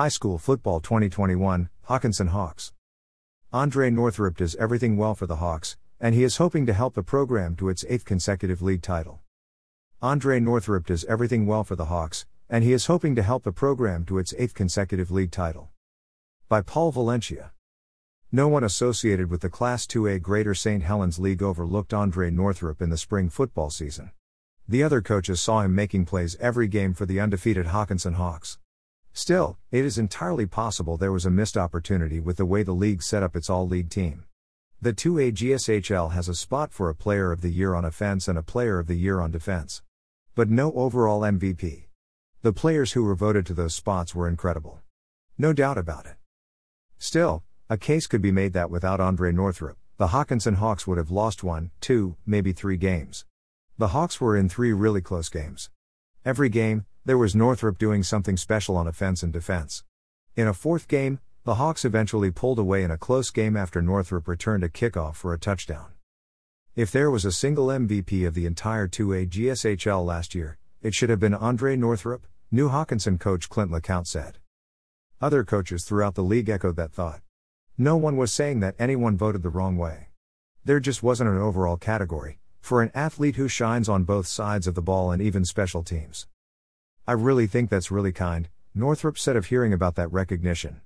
High School Football 2021, Hockinson Hawks. Andre Northrup does everything well for the Hawks, and he is hoping to help the program to its eighth consecutive league title. Andre Northrup does everything well for the Hawks, and he is hoping to help the program to its eighth consecutive league title. By Paul Valencia. No one associated with the Class 2A Greater St. Helens League overlooked Andre Northrup in the spring football season. The other coaches saw him making plays every game for the undefeated Hockinson Hawks. Still, it is entirely possible there was a missed opportunity with the way the league set up its all league team. The 2A GSHL has a spot for a Player of the Year on offense and a Player of the Year on defense. But no overall MVP. The players who were voted to those spots were incredible. No doubt about it. Still, a case could be made that without Andre Northrup, the Hockinson Hawks would have lost one, two, maybe three games. The Hawks were in three really close games. Every game, there was Northrup doing something special on offense and defense. In a fourth game, the Hawks eventually pulled away in a close game after Northrup returned a kickoff for a touchdown. If there was a single MVP of the entire 2A GSHL last year, it should have been Andre Northrup, new Hockinson coach Clint LeCount said. Other coaches throughout the league echoed that thought. No one was saying that anyone voted the wrong way. There just wasn't an overall category for an athlete who shines on both sides of the ball and even special teams. I really think that's really kind, Northrup said of hearing about that recognition.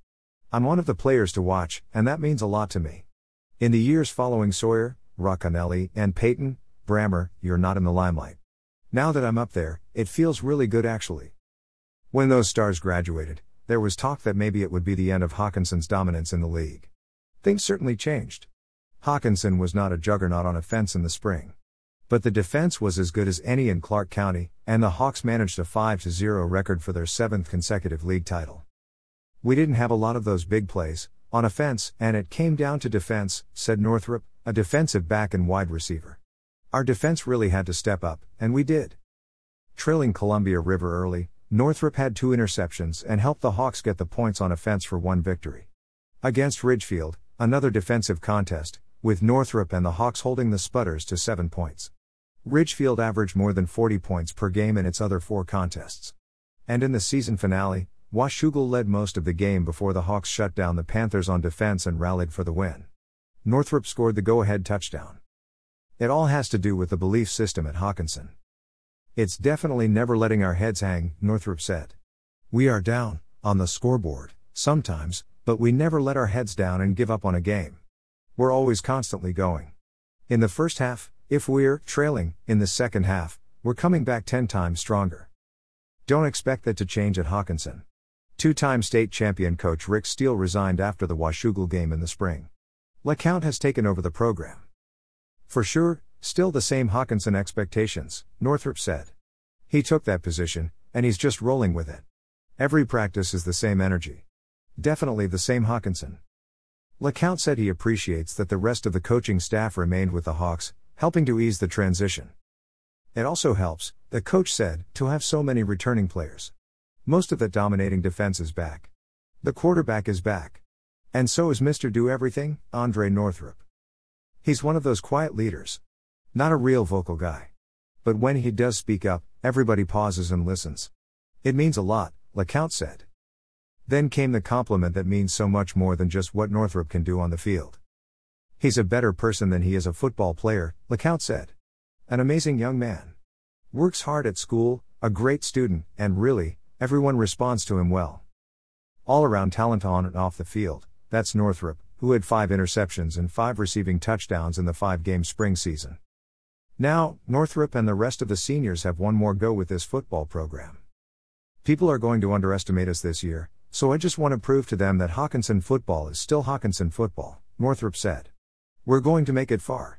I'm one of the players to watch, and that means a lot to me. In the years following Sawyer, Racanelli, and Peyton, Brammer, you're not in the limelight. Now that I'm up there, it feels really good actually. When those stars graduated, there was talk that maybe it would be the end of Hockinson's dominance in the league. Things certainly changed. Hockinson was not a juggernaut on offense in the spring. But the defense was as good as any in Clark County, and the Hawks managed a 5 0 record for their seventh consecutive league title. We didn't have a lot of those big plays, on offense, and it came down to defense, said Northrup, a defensive back and wide receiver. Our defense really had to step up, and we did. Trailing Columbia River early, Northrup had two interceptions and helped the Hawks get the points on offense for one victory. Against Ridgefield, another defensive contest, with Northrup and the Hawks holding the Spudders to seven points. Ridgefield averaged more than 40 points per game in its other four contests. And in the season finale, Washougal led most of the game before the Hawks shut down the Panthers on defense and rallied for the win. Northrup scored the go ahead touchdown. It all has to do with the belief system at Hockinson. It's definitely never letting our heads hang, Northrup said. We are down, on the scoreboard, sometimes, but we never let our heads down and give up on a game. We're always constantly going. In the first half, if we're trailing in the second half, we're coming back 10 times stronger. Don't expect that to change at Hockinson. Two time state champion coach Rick Steele resigned after the Washougal game in the spring. LeCount has taken over the program. For sure, still the same Hockinson expectations, Northrup said. He took that position, and he's just rolling with it. Every practice is the same energy. Definitely the same Hockinson. LeCount said he appreciates that the rest of the coaching staff remained with the Hawks, helping to ease the transition. It also helps, the coach said, to have so many returning players. Most of that dominating defense is back. The quarterback is back. And so is Mr. Do Everything, Andre Northrup. He's one of those quiet leaders. Not a real vocal guy. But when he does speak up, everybody pauses and listens. It means a lot, LeCount said. Then came the compliment that means so much more than just what Northrup can do on the field. He's a better person than he is a football player, LeCount said. An amazing young man. Works hard at school, a great student, and really, everyone responds to him well. All around talent on and off the field, that's Northrup, who had five interceptions and five receiving touchdowns in the five game spring season. Now, Northrup and the rest of the seniors have one more go with this football program. People are going to underestimate us this year, so I just want to prove to them that Hockinson football is still Hockinson football, Northrup said. We're going to make it far.